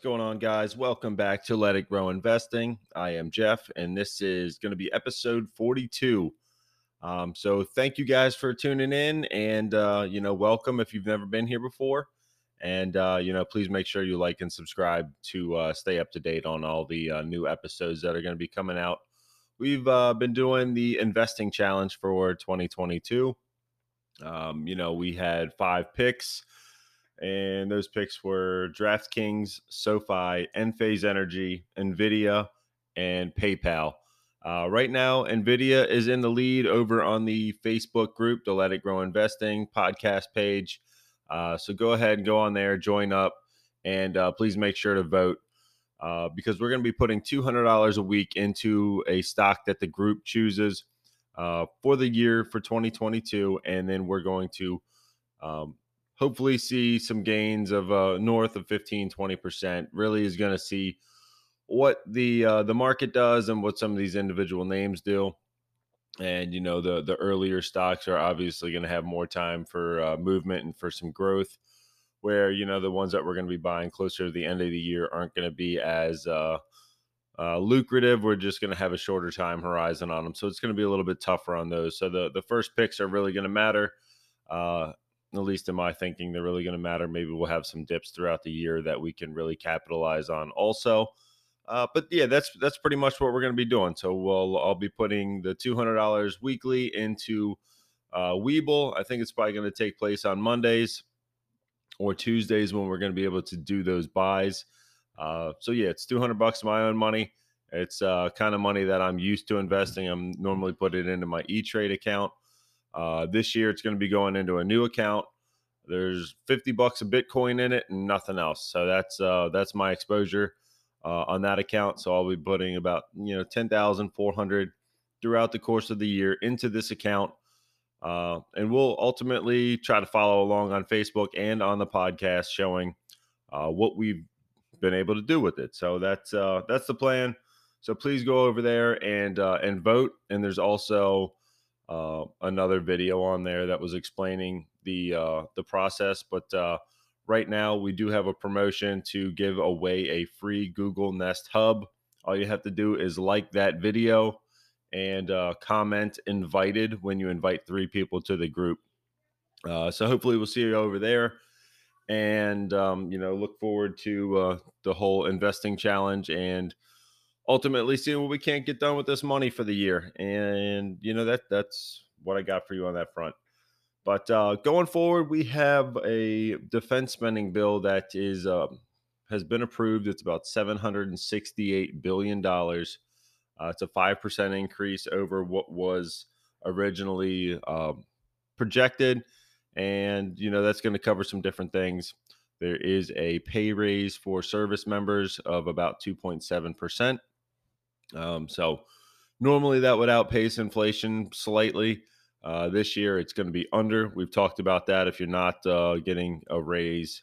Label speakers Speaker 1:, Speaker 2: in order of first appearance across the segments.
Speaker 1: What's going on, guys? Welcome back to Let It Grow Investing. I am Jeff, and this is going to be episode 42. Um, so, thank you guys for tuning in, and uh, you know, welcome if you've never been here before. And uh, you know, please make sure you like and subscribe to uh, stay up to date on all the uh, new episodes that are going to be coming out. We've uh, been doing the investing challenge for 2022. Um, you know, we had five picks and those picks were DraftKings, SoFi, Enphase Energy, Nvidia, and PayPal. Uh, right now, Nvidia is in the lead over on the Facebook group, the Let It Grow Investing podcast page. Uh, so go ahead and go on there, join up, and uh, please make sure to vote uh, because we're going to be putting $200 a week into a stock that the group chooses uh, for the year for 2022, and then we're going to um, hopefully see some gains of uh, north of 15 20% really is going to see what the uh, the market does and what some of these individual names do and you know the the earlier stocks are obviously going to have more time for uh, movement and for some growth where you know the ones that we're going to be buying closer to the end of the year aren't going to be as uh, uh, lucrative. We're just going to have a shorter time horizon on them, so it's going to be a little bit tougher on those. So the the first picks are really going to matter. Uh, at least in my thinking, they're really going to matter. Maybe we'll have some dips throughout the year that we can really capitalize on also. Uh, but yeah, that's that's pretty much what we're going to be doing. So we'll I'll be putting the two hundred dollars weekly into uh, Webull. I think it's probably going to take place on Mondays or Tuesdays when we're going to be able to do those buys. Uh, so yeah, it's two hundred bucks of my own money. It's uh, kind of money that I'm used to investing. I'm normally put it into my E Trade account. Uh, this year, it's going to be going into a new account. There's 50 bucks of Bitcoin in it and nothing else. So that's uh, that's my exposure uh, on that account. So I'll be putting about you know 10,400 throughout the course of the year into this account. Uh, and we'll ultimately try to follow along on Facebook and on the podcast, showing uh, what we've been able to do with it. So that's uh, that's the plan. So please go over there and uh, and vote. And there's also uh, another video on there that was explaining the uh, the process. But uh, right now, we do have a promotion to give away a free Google Nest Hub. All you have to do is like that video and uh, comment invited when you invite three people to the group. Uh, so hopefully, we'll see you over there. And um, you know, look forward to uh, the whole investing challenge and ultimately see what we can't get done with this money for the year. And you know that that's what I got for you on that front. But uh, going forward, we have a defense spending bill that is uh, has been approved. It's about seven hundred and sixty-eight billion dollars. Uh, it's a five percent increase over what was originally um, projected, and you know that's going to cover some different things. There is a pay raise for service members of about two point seven percent. Um, so normally that would outpace inflation slightly. Uh, this year it's going to be under. We've talked about that. If you're not uh, getting a raise,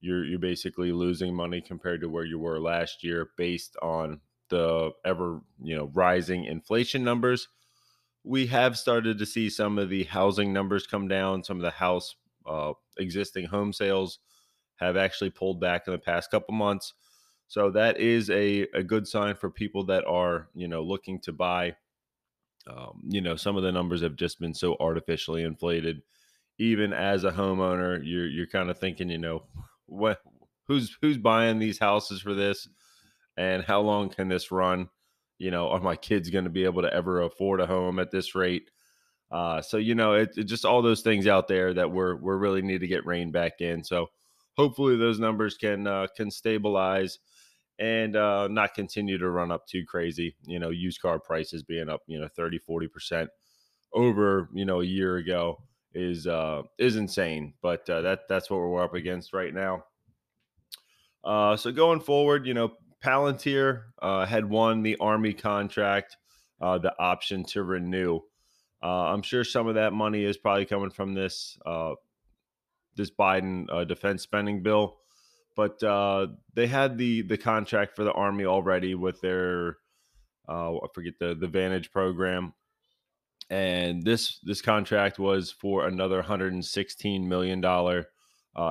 Speaker 1: you're you're basically losing money compared to where you were last year, based on the ever you know rising inflation numbers. We have started to see some of the housing numbers come down. Some of the house uh, existing home sales have actually pulled back in the past couple months. So that is a, a good sign for people that are, you know, looking to buy. Um, you know, some of the numbers have just been so artificially inflated. Even as a homeowner, you're you're kind of thinking, you know, what who's who's buying these houses for this, and how long can this run? You know, are my kids going to be able to ever afford a home at this rate? Uh, so you know, it, it, just all those things out there that we're we're really need to get rain back in. So hopefully those numbers can uh, can stabilize and uh, not continue to run up too crazy. You know, used car prices being up, you know, 30, 40% over, you know, a year ago is uh, is insane. But uh, that that's what we're up against right now. Uh, so going forward, you know, Palantir uh, had won the Army contract, uh, the option to renew. Uh, I'm sure some of that money is probably coming from this uh, this Biden uh, defense spending bill, but uh, they had the the contract for the Army already with their I forget the the Vantage program, and this this contract was for another 116 million dollar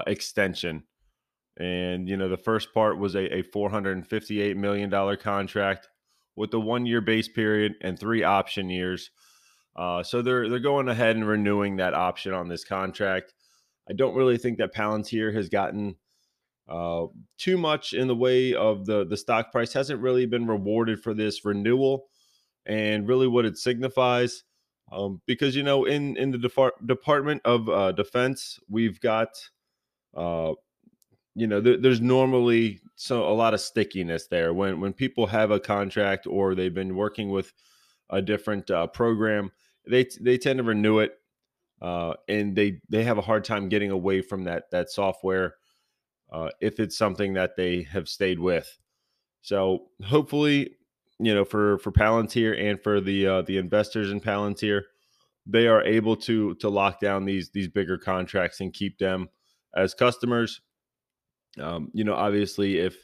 Speaker 1: extension and, you know, the first part was a, a $458 million contract with a one year base period and three option years. Uh, so they're they're going ahead and renewing that option on this contract. I don't really think that Palantir has gotten uh, too much in the way of the the stock price hasn't really been rewarded for this renewal, and really what it signifies. Um, because you know, in in the Department of uh, Defense, we've got uh, you know, there, there's normally so a lot of stickiness there when when people have a contract or they've been working with a different uh, program. They they tend to renew it, uh, and they they have a hard time getting away from that that software uh, if it's something that they have stayed with. So hopefully, you know, for for Palantir and for the uh, the investors in Palantir, they are able to to lock down these these bigger contracts and keep them as customers um, you know, obviously, if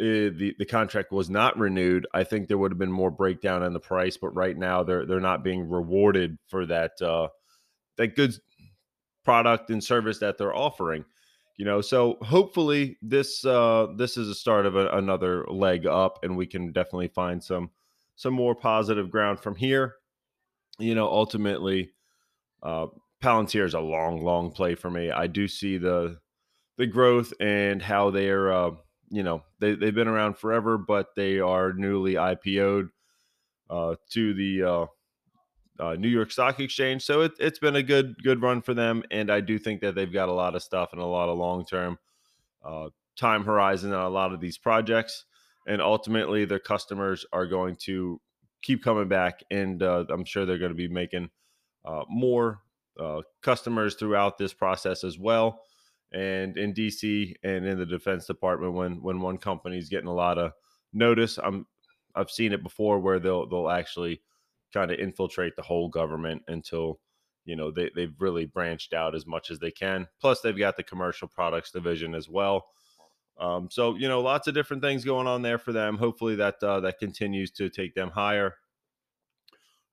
Speaker 1: uh, the the contract was not renewed, I think there would have been more breakdown in the price. But right now, they're they're not being rewarded for that uh, that good product and service that they're offering. You know, so hopefully this uh, this is a start of a, another leg up, and we can definitely find some some more positive ground from here. You know, ultimately, uh, Palantir is a long, long play for me. I do see the the growth and how they're uh, you know they, they've been around forever but they are newly ipo'd uh, to the uh, uh, new york stock exchange so it, it's been a good good run for them and i do think that they've got a lot of stuff and a lot of long term uh, time horizon on a lot of these projects and ultimately their customers are going to keep coming back and uh, i'm sure they're going to be making more customers throughout this process as well and in DC and in the Defense Department when when one company is getting a lot of notice. I'm I've seen it before where they'll they'll actually kind of infiltrate the whole government until you know they they've really branched out as much as they can. Plus they've got the commercial products division as well. Um, so you know lots of different things going on there for them. Hopefully that uh, that continues to take them higher.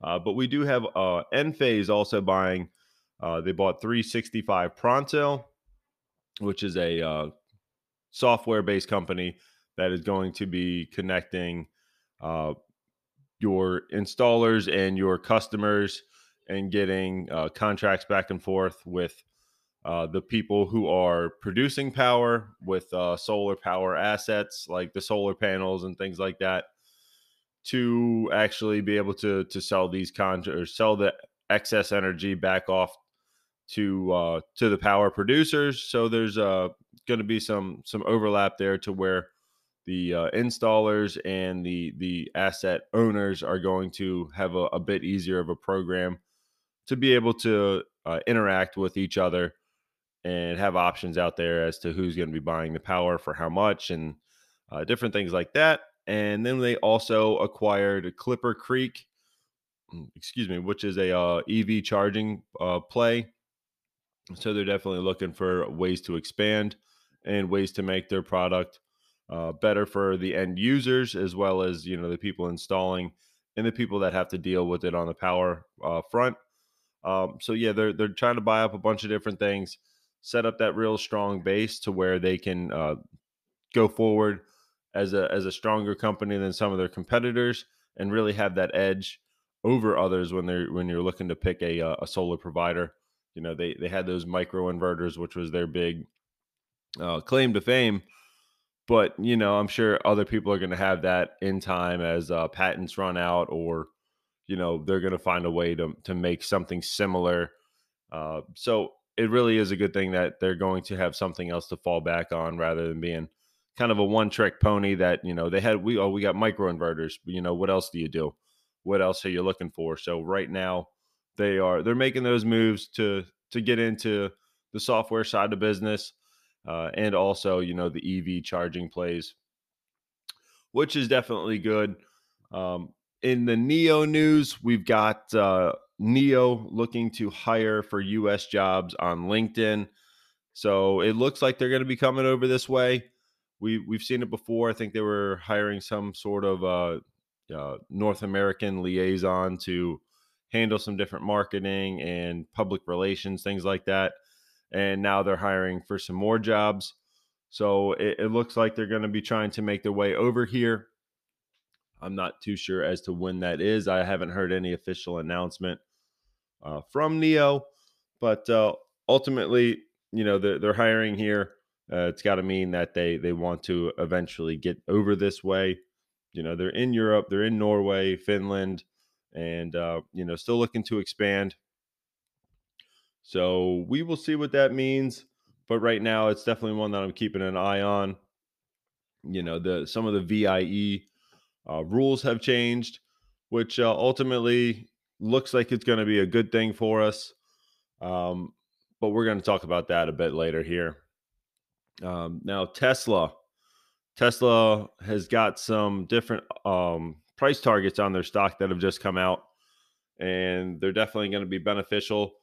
Speaker 1: Uh, but we do have uh, Enphase also buying. Uh, they bought 365 Pronto which is a uh, software based company that is going to be connecting uh, your installers and your customers and getting uh, contracts back and forth with uh, the people who are producing power with uh, solar power assets like the solar panels and things like that to actually be able to to sell these con or sell the excess energy back off to uh, to the power producers. So there's uh, going to be some some overlap there to where the uh, installers and the the asset owners are going to have a, a bit easier of a program to be able to uh, interact with each other and have options out there as to who's going to be buying the power for how much and uh, different things like that. And then they also acquired ClipperCreek, mm, excuse me, which is a uh, EV charging uh, play so they're definitely looking for ways to expand and ways to make their product uh, better for the end users as well as you know the people installing and the people that have to deal with it on the power uh, front. Um, so yeah, they're they're trying to buy up a bunch of different things, set up that real strong base to where they can uh, go forward as a as a stronger company than some of their competitors and really have that edge over others when they're when you're looking to pick a uh, a solar provider. You know, they they had those micro inverters, which was their big uh, claim to fame. But you know, I'm sure other people are going to have that in time as uh, patents run out, or you know, they're going to find a way to to make something similar. Uh, so it really is a good thing that they're going to have something else to fall back on rather than being kind of a one trick pony that you know they had we oh we got micro inverters you know what else do you do what else are you looking for so right now they are they're making those moves to to get into the software side of business uh, and also you know the EV charging plays. which is definitely good. Um, in the NIO news, we've got uh, NIO looking to hire for U.S. jobs on LinkedIn. So it looks like they're going to be coming over this way. We we've seen it before. I think they were hiring some sort of uh, uh, North American liaison to handle some different marketing and public relations, things like that. And now they're hiring for some more jobs. So it, it looks like they're going to be trying to make their way over here. I'm not too sure as to when that is. I haven't heard any official announcement uh, from NIO, but uh, ultimately, you know, they're, they're hiring here. Uh, it's got to mean that they they want to eventually get over this way. You know, they're in Europe, they're in Norway, Finland, and uh, you know, still looking to expand. So we will see what that means. But right now, it's definitely one that I'm keeping an eye on. You know, the some of the VIE uh, rules have changed, which uh, ultimately looks like it's going to be a good thing for us. Um, but we're going to talk about that a bit later here. Um, now, Tesla. Tesla has got some different um, price targets on their stock that have just come out, and they're definitely going to be beneficial.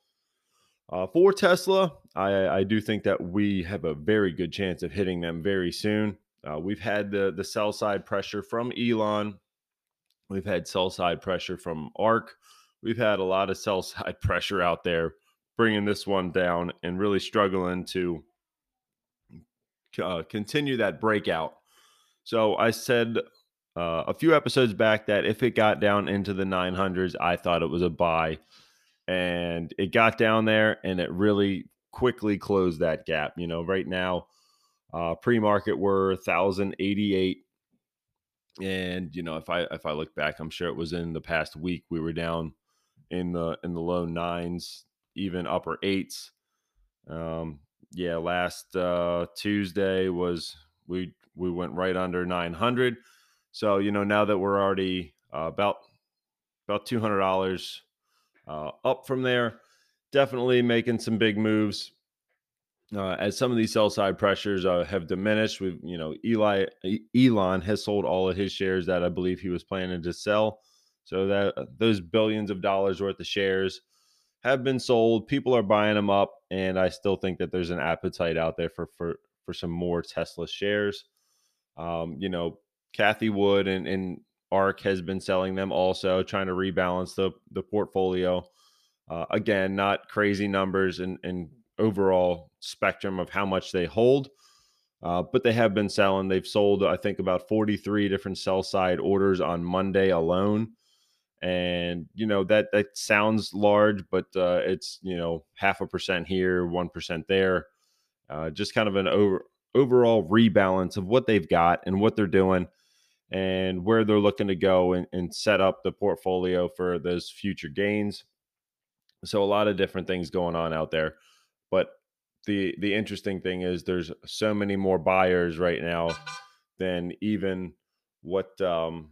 Speaker 1: Uh, for Tesla, I, I, do think that we have a very good chance of hitting them very soon. Uh, we've had the the sell side pressure from Elon. We've had sell side pressure from ARK. We've had a lot of sell side pressure out there, bringing this one down and really struggling to uh, continue that breakout. So I said uh, a few episodes back that if it got down into the 900s, I thought it was a buy. And it got down there and it really quickly closed that gap. You know, right now, uh, pre-market were 1088 and you know if i if i look back i'm sure it was in the past week we were down in the in the low nines even upper eights um yeah last uh tuesday was we we went right under 900 so you know now that we're already uh, about about $200 uh, up from there definitely making some big moves uh, as some of these sell side pressures uh, have diminished. we've you know, Eli Elon has sold all of his shares that I believe he was planning to sell. So that uh, those billions of dollars worth of shares have been sold. People are buying them up, and I still think that there's an appetite out there for for for some more Tesla shares. Um, you know, Cathie Wood and, and ARK has been selling them also, trying to rebalance the the portfolio. Uh, again, not crazy numbers and and overall spectrum of how much they hold. Uh, but they have been selling. They've sold, I think, about 43 different sell side orders on Monday alone. And you know that that sounds large, but uh, it's you know half a percent here, one percent there. Uh, just kind of an over, overall rebalance of what they've got and what they're doing, and where they're looking to go and, and set up the portfolio for those future gains. So a lot of different things going on out there. But the the interesting thing is there's so many more buyers right now than even what um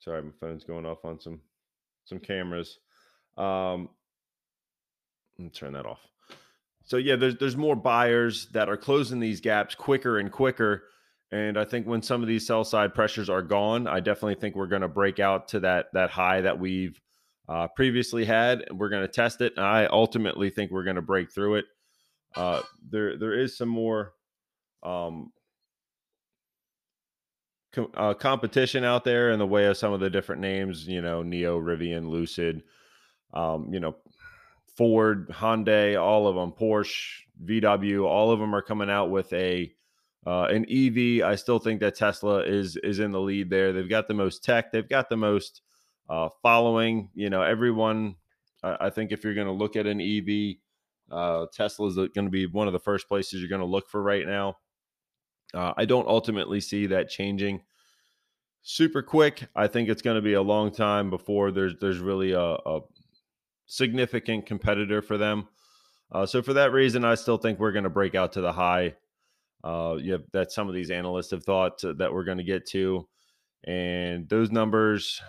Speaker 1: sorry my phone's going off on some some cameras um turn that off so yeah there's there's more buyers that are closing these gaps quicker and quicker and i think when some of these sell side pressures are gone i definitely think we're going to break out to that that high that we've uh, previously had. And We're going to test it. I ultimately think we're going to break through it. Uh, there, there is some more um, com- uh, competition out there in the way of some of the different names. You know, NIO, Rivian, Lucid. Um, you know, Ford, Hyundai, all of them, Porsche, VW, all of them are coming out with a uh, EV. I still think that Tesla is is in the lead there. They've got the most tech. They've got the most uh, following. You know, everyone. I, I think if you're going to look at an EV, uh, Tesla is going to be one of the first places you're going to look for right now. Uh, I don't ultimately see that changing super quick. I think it's going to be a long time before there's there's really a, a significant competitor for them. Uh, so for that reason, I still think we're going to break out to the high. Uh, yeah, that some of these analysts have thought that we're going to get to, and those numbers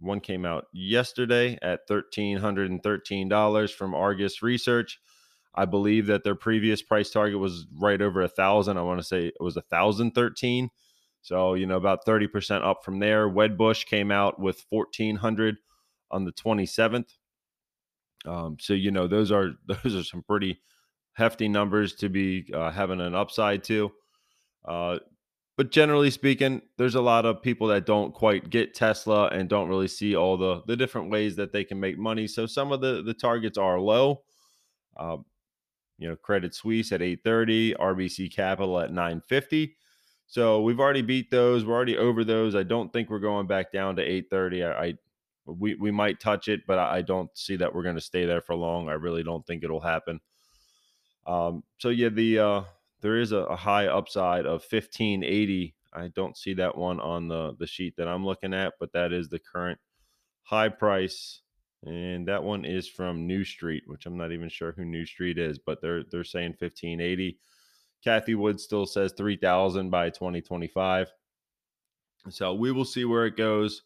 Speaker 1: one came out yesterday at $1,313 from Argus Research. I believe that their previous price target was right over a thousand. I want to say it was a thousand thirteen. So, you know, about 30% up from there. Wedbush came out with 1400 on the 27th. Um, so, you know, those are those are some pretty hefty numbers to be uh, having an upside to. Uh, but generally speaking, there's a lot of people that don't quite get Tesla and don't really see all the the different ways that they can make money. So some of the the targets are low. Uh, you know, Credit Suisse at 830, RBC Capital at 950. So we've already beat those. We're already over those. I don't think we're going back down to 830. I, I we we might touch it, but I, I don't see that we're going to stay there for long. I really don't think it'll happen. Um, so yeah, the uh, there is a, a high upside of 1580. I don't see that one on the the sheet that I'm looking at, but that is the current high price and that one is from New Street, which I'm not even sure who New Street is, but they're they're saying 1580. Cathie Wood still says 3000 by 2025. So we will see where it goes.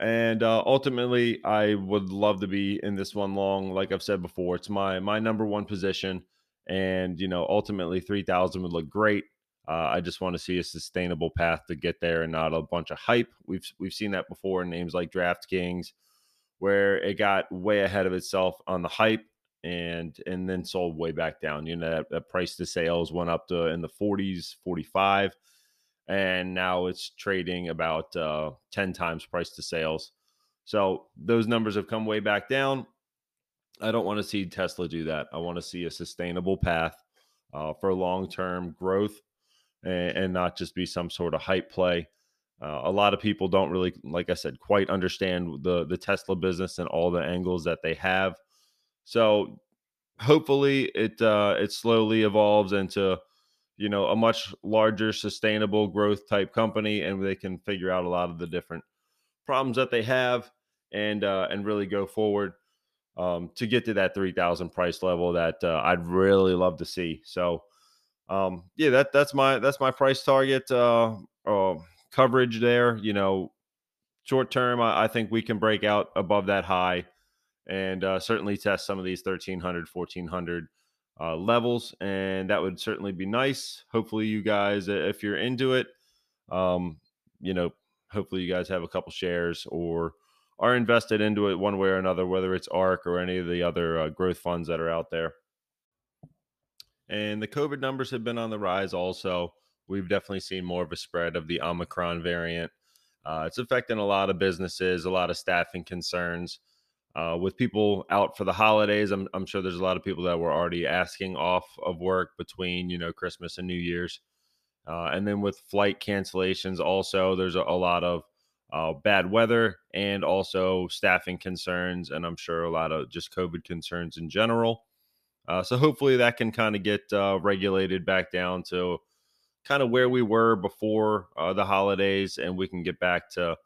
Speaker 1: And uh, ultimately, I would love to be in this one long. Like I've said before, it's my my number one position, and you know, ultimately, three thousand would look great. Uh, I just want to see a sustainable path to get there, and not a bunch of hype. We've we've seen that before in names like DraftKings, where it got way ahead of itself on the hype and and then sold way back down. You know, that, that price to sales went up to in the 40s, 45, and now it's trading about uh, 10 times price to sales. So those numbers have come way back down. I don't want to see Tesla do that. I want to see a sustainable path uh, for long term growth and, and, not just be some sort of hype play. Uh, a lot of people don't really, like I said, quite understand the the Tesla business and all the angles that they have. So hopefully it uh, it slowly evolves into you know a much larger sustainable growth type company, and they can figure out a lot of the different problems that they have and uh, and really go forward um, to get to that three thousand price level that uh, I'd really love to see. So um, yeah, that that's my that's my price target. Uh, uh, coverage there. You know, short term, I, I, think we can break out above that high and uh, certainly test some of these 1300, 1400 uh, levels. And that would certainly be nice. Hopefully, you guys, if you're into it, um, you know, hopefully you guys have a couple shares or are invested into it one way or another, whether it's ARK or any of the other uh, growth funds that are out there. And the COVID numbers have been on the rise also we've definitely seen more of a spread of the Omicron variant. Uh, it's affecting a lot of businesses, a lot of staffing concerns. Uh, with people out for the holidays, I'm, I'm, sure there's a lot of people that were already asking off of work between you know Christmas and New Year's, uh, and then with flight cancellations, also there's a, a lot of uh, bad weather and also staffing concerns, and I'm sure a lot of just COVID concerns in general. Uh, so hopefully that can kind of get uh, regulated back down to kind of where we were before uh, the holidays, and we can get back to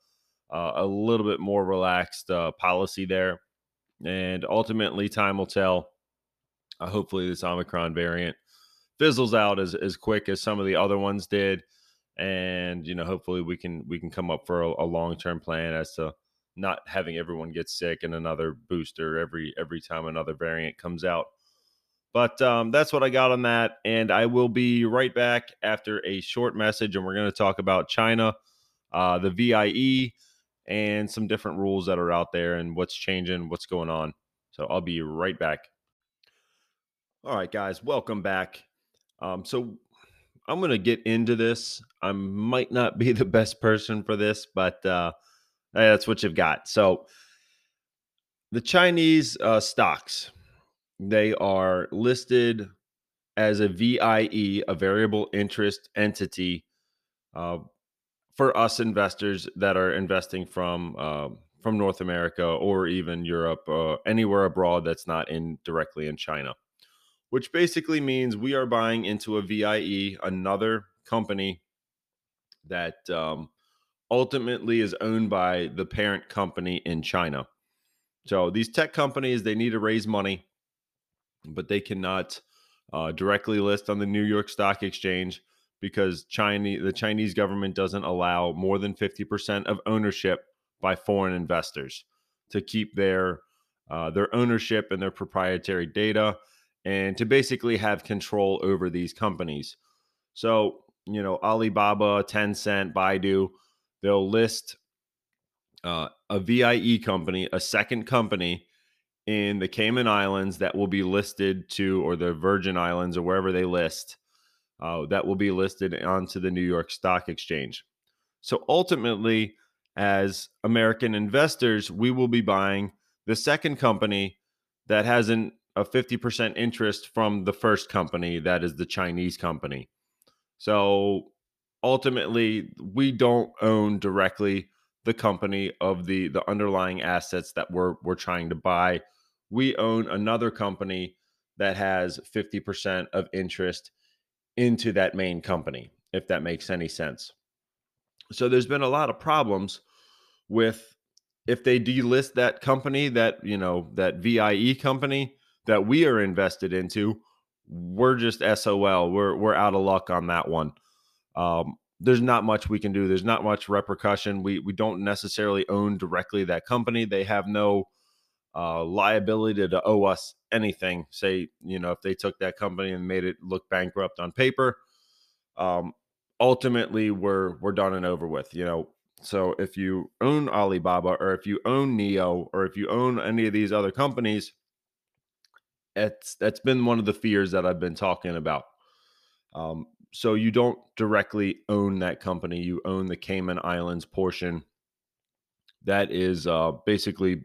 Speaker 1: uh, a little bit more relaxed uh, policy there. And ultimately, time will tell. Uh, hopefully, this Omicron variant fizzles out as, as quick as some of the other ones did, and you know, hopefully, we can we can come up for a, a long term plan as to not having everyone get sick and another booster every every time another variant comes out. But um, that's what I got on that. And I will be right back after a short message. And we're going to talk about China, uh, the VIE, and some different rules that are out there and what's changing, what's going on. So I'll be right back. All right, guys, welcome back. Um, so I'm going to get into this. I might not be the best person for this, but uh, that's what you've got. So the Chinese uh, stocks they are listed as a VIE, a variable interest entity, uh, for us investors that are investing from uh, from North America or even Europe, or anywhere abroad that's not in directly in China. Which basically means we are buying into a VIE, another company that um, ultimately is owned by the parent company in China. So these tech companies they need to raise money but they cannot uh, directly list on the New York Stock Exchange because Chinese the Chinese government doesn't allow more than 50% of ownership by foreign investors to keep their uh, their ownership and their proprietary data and to basically have control over these companies. So you know, Alibaba, Tencent, Baidu, they'll list uh, a VIE company, a second company in the Cayman Islands that will be listed to, or the Virgin Islands, or wherever they list, uh, that will be listed onto the New York Stock Exchange. So ultimately, as American investors, we will be buying the second company that has an, a 50% interest from the first company, that is the Chinese company. So ultimately, we don't own directly the company of the the underlying assets that we're we're trying to buy. We own another company that has 50% of interest into that main company, if that makes any sense. So there's been a lot of problems with if they delist that company, that you know, that VIE company that we are invested into, we're just SOL. We're we're out of luck on that one. Um, there's not much we can do. There's not much repercussion. We we don't necessarily own directly that company. They have no uh, liability to owe us anything. Say, you know, if they took that company and made it look bankrupt on paper, um, ultimately we're we're done and over with. You know, so if you own Alibaba or if you own NIO or if you own any of these other companies, it's that's been one of the fears that I've been talking about. Um, so you don't directly own that company; you own the Cayman Islands portion. That is uh, basically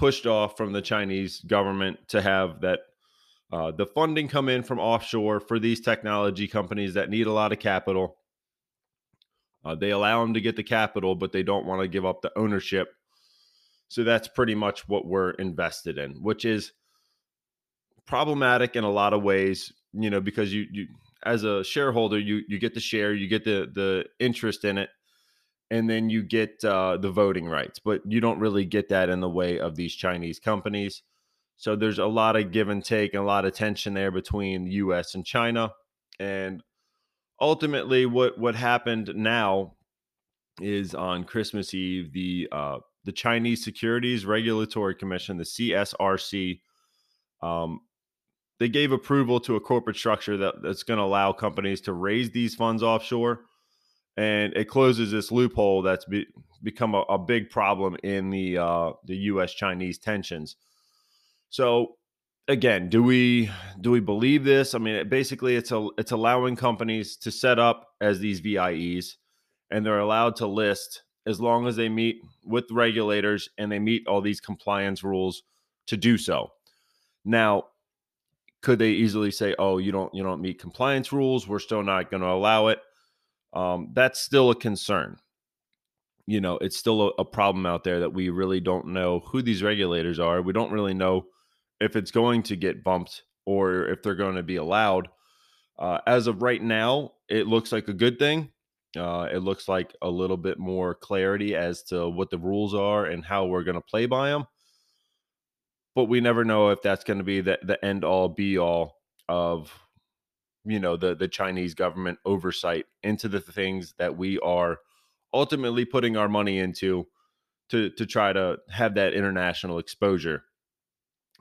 Speaker 1: pushed off from the Chinese government to have that uh, the funding come in from offshore for these technology companies that need a lot of capital. Uh, they allow them to get the capital, but they don't want to give up the ownership. So that's pretty much what we're invested in, which is problematic in a lot of ways. You know, because you you as a shareholder, you you get the share, you get the the interest in it, and then you get uh, the voting rights. But you don't really get that in the way of these Chinese companies. So there's a lot of give and take and a lot of tension there between the U.S. and China. And ultimately, what what happened now is on Christmas Eve, the uh, the Chinese Securities Regulatory Commission, the CSRC, um, they gave approval to a corporate structure that, that's going to allow companies to raise these funds offshore and it closes this loophole that's be, become a, a, big problem in the uh, the U.S. Chinese tensions. So again, do we do we believe this? I mean, it, basically, it's a it's allowing companies to set up as these VIEs, and they're allowed to list as long as they meet with regulators and they meet all these compliance rules to do so. Now, could they easily say, "Oh, you don't you don't meet compliance rules. We're still not going to allow it." Um, that's still a concern. You know, it's still a, a, problem out there that we really don't know who these regulators are. We don't really know if it's going to get bumped or if they're going to be allowed. Uh, as of right now, it looks like a good thing. Uh, it looks like a little bit more clarity as to what the rules are and how we're going to play by them. But we never know if that's going to be the, the end all be all of you know the the Chinese government oversight into the things that we are ultimately putting our money into to to try to have that international exposure.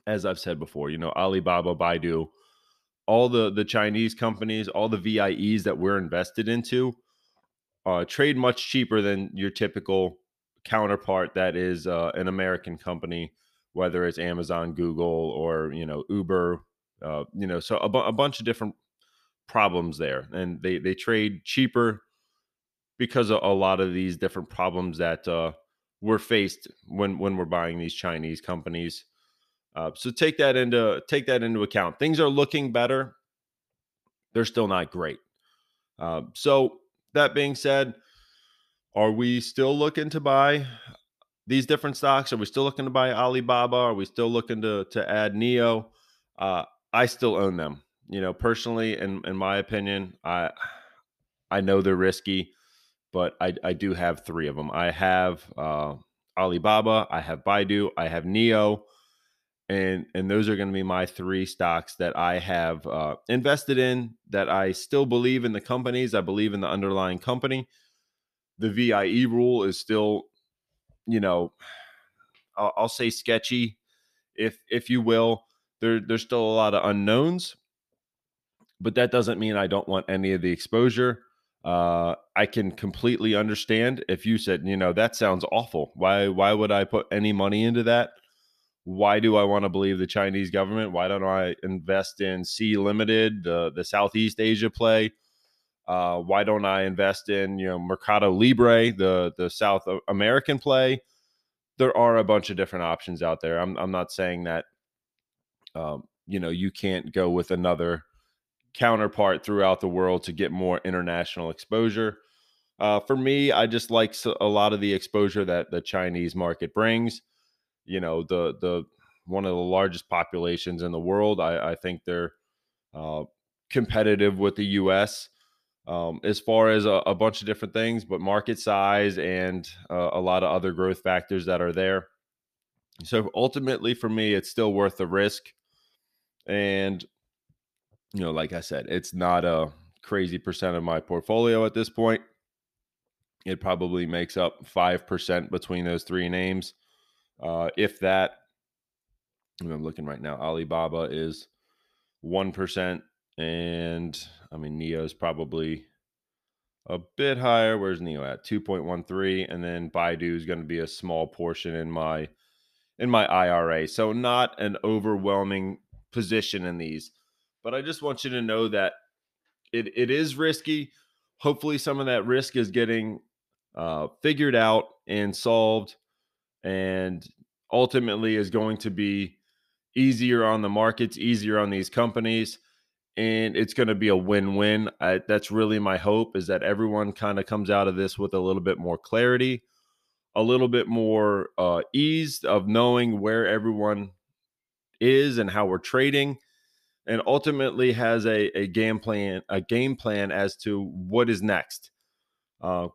Speaker 1: As I've said before you know Alibaba Baidu all the the Chinese companies all the VIEs that we're invested into uh, trade much cheaper than your typical counterpart that is uh, an American company whether it's Amazon Google or you know Uber uh, you know so a, bu- a bunch of different problems there, and they they trade cheaper because of a lot of these different problems that uh, we're faced when when we're buying these Chinese companies. Uh, so take that into take that into account. Things are looking better. They're still not great. Uh, so that being said, are we still looking to buy these different stocks? Are we still looking to buy Alibaba? Are we still looking to to add NIO? Uh, I still own them you know, personally, in in my opinion, I I know they're risky, but I I do have three of them. I have uh, Alibaba, I have Baidu, I have NIO, and and those are going to be my three stocks that I have uh, invested in. That I still believe in the companies. I believe in the underlying company. The VIE rule is still, you know, I'll, I'll say sketchy, if if you will. There, there's still a lot of unknowns, but that doesn't mean I don't want any of the exposure. uh, I can completely understand if you said, you know, that sounds awful. Why why would I put any money into that? Why do I want to believe the Chinese government? Why don't I invest in Sea Limited, the the Southeast Asia play? Uh, why don't I invest in you know Mercado Libre, the the South American play? There are a bunch of different options out there. I'm I'm not saying that um, you know you can't go with another counterpart throughout the world to get more international exposure. Uh, for me, I just like a lot of the exposure that the Chinese market brings. You know, the the one of the largest populations in the world. I, I think they're uh, competitive with the U.S. Um, as far as a, a, bunch of different things, but market size and uh, a lot of other growth factors that are there. So ultimately, for me, it's still worth the risk. And you know, like I said, it's not a crazy percent of my portfolio at this point. It probably makes up 5% between those three names. Uh, if that, I'm looking right now, Alibaba is 1%. And I mean, NIO is probably a bit higher. Where's NIO at? 2.13. And then Baidu is going to be a small portion in my in my IRA. So not an overwhelming position in these. But I just want you to know that it, it is risky. Hopefully, some of that risk is getting uh, figured out and solved, and ultimately is going to be easier on the markets, easier on these companies, and it's going to be a win-win. That's really my hope is that everyone kind of comes out of this with a little bit more clarity, a little bit more uh, ease of knowing where everyone is and how we're trading and ultimately has a, a game plan a game plan as to what is next. Uh,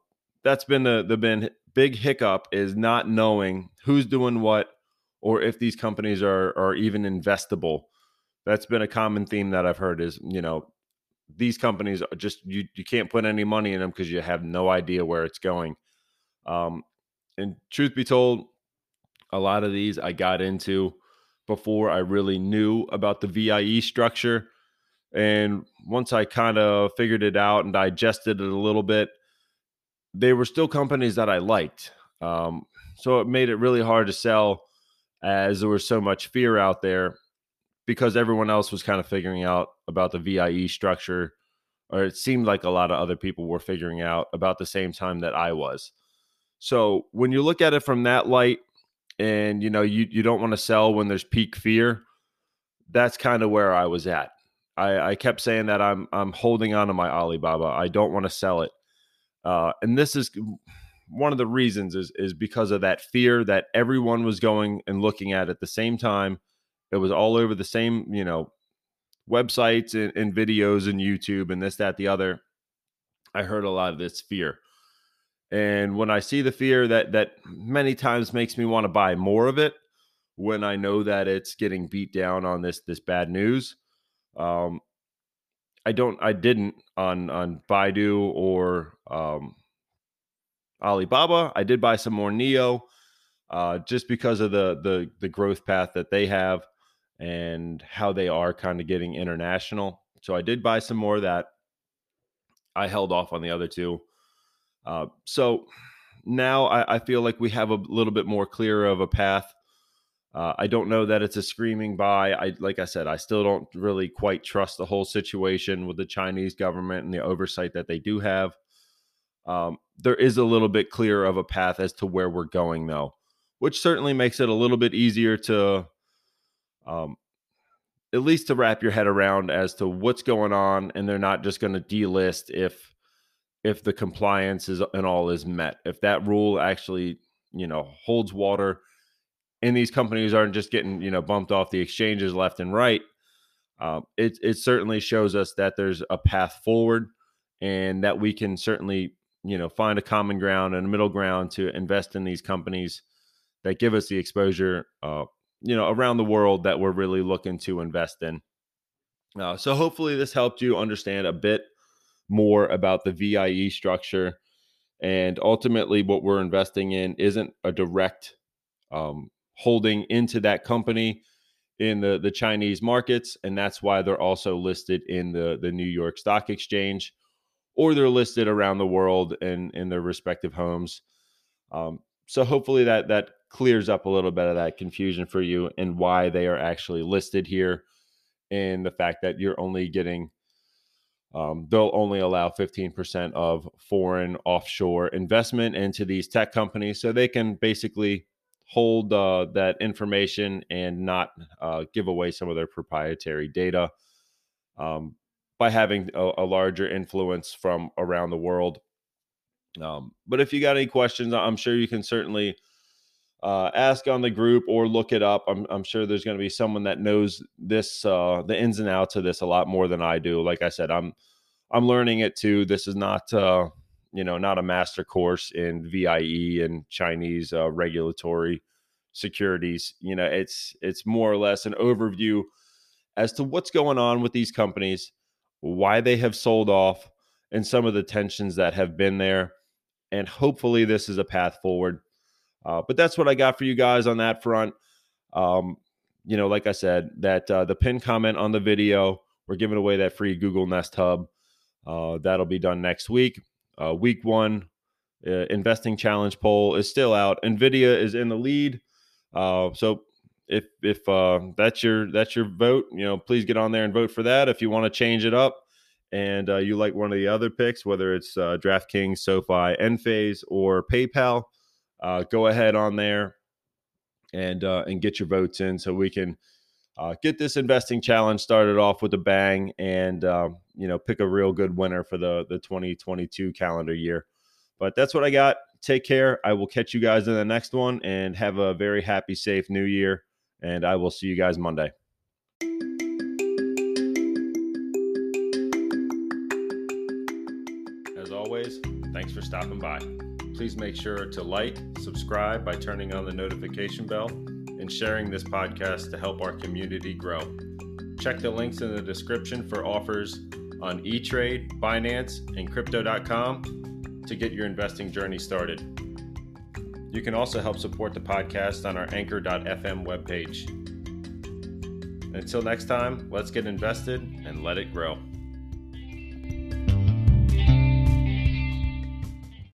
Speaker 1: that's been the the been big hiccup is not knowing who's doing what or if these companies are are even investable. That's been a common theme that I've heard is you know these companies are just you you can't put any money in them because you have no idea where it's going. Um, and truth be told, a lot of these I got into before I really knew about the VIE structure. And once I kind of figured it out and digested it a little bit, they were still companies that I liked. Um, so it made it really hard to sell as there was so much fear out there because everyone else was kind of figuring out about the VIE structure, or it seemed like a lot of other people were figuring out about the same time that I was. So when you look at it from that light, and you know you you don't want to sell when there's peak fear that's kind of where i was at. I, I kept saying that i'm i'm holding on to my alibaba i don't want to sell it uh, and this is one of the reasons is is because of that fear that everyone was going and looking at at the same time. It was all over the same you know websites and, and videos and youtube and this that the other. I heard a lot of this fear and when I see the fear that that many times makes me want to buy more of it when I know that it's getting beat down on this this bad news. Um, I don't I didn't on on Baidu or um, Alibaba. I did buy some more NIO uh, just because of the the the growth path that they have and how they are kind of getting international. So I did buy some more of that. I held off on the other two. Uh, so now I, I, feel like we have a little bit more clear of a path. Uh, I don't know that it's a screaming buy. I like I said, I still don't really quite trust the whole situation with the Chinese government and the oversight that they do have. Um, there is a little bit clearer of a path as to where we're going, though, which certainly makes it a little bit easier to, um, at least to wrap your head around as to what's going on, and they're not just going to delist if if the compliance is and all is met. If that rule actually, you know, holds water and these companies aren't just getting, you know, bumped off the exchanges left and right, uh, it, it certainly shows us that there's a path forward and that we can certainly, you know, find a common ground and a middle ground to invest in these companies that give us the exposure, uh, you know, around the world that we're really looking to invest in. Uh, so hopefully this helped you understand a bit more about the VIE structure. And ultimately, what we're investing in isn't a direct um, holding into that company in the, the Chinese markets. And that's why they're also listed in the, the New York Stock Exchange. or they're listed around the world in in their respective homes. Um, so hopefully that that clears up a little bit of that confusion for you and why they are actually listed here, and the fact that you're only getting um, they'll only allow 15% of foreign offshore investment into these tech companies so they can basically hold uh, that information and not uh, give away some of their proprietary data um, by having a, a, larger influence from around the world. Um, but if you got any questions, I'm sure you can certainly uh, ask on the group or look it up. I'm, I'm sure there's going to be someone that knows this, uh, the ins and outs of this a lot more than I do. Like I said, I'm I'm learning it too. This is not uh, you know not a master course in VIE and Chinese uh, regulatory securities. You know, it's it's more or less an overview as to what's going on with these companies, why they have sold off, and some of the tensions that have been there. And hopefully, this is a path forward. Uh, but that's what I got for you guys on that front. Um, you know, like I said, that uh, the pin comment on the video, we're giving away that free Google Nest Hub. Uh, that'll be done next week. Uh, week one uh, investing challenge poll is still out. Nvidia is in the lead. Uh, so if if that's your that's your vote, you know, please get on there and vote for that. If you want to change it up and you like one of the other picks, whether it's DraftKings, SoFi, Enphase, or PayPal, go ahead on there and and get your votes in so we can uh, get this investing challenge started off with a bang and um, you know pick a real good winner for the the 2022 calendar year. But that's what i got. Take care. I will catch you guys in the next one and have a very happy safe new year and i will see you guys monday. As always thanks for stopping by please make sure to like subscribe by turning on the notification bell and sharing this podcast to help our community grow. Check the links in the description for offers on eTrade, Binance, and Crypto.com to get your investing journey started. You can also help support the podcast on our Anchor.fm webpage. Until next time, let's get invested and let it grow.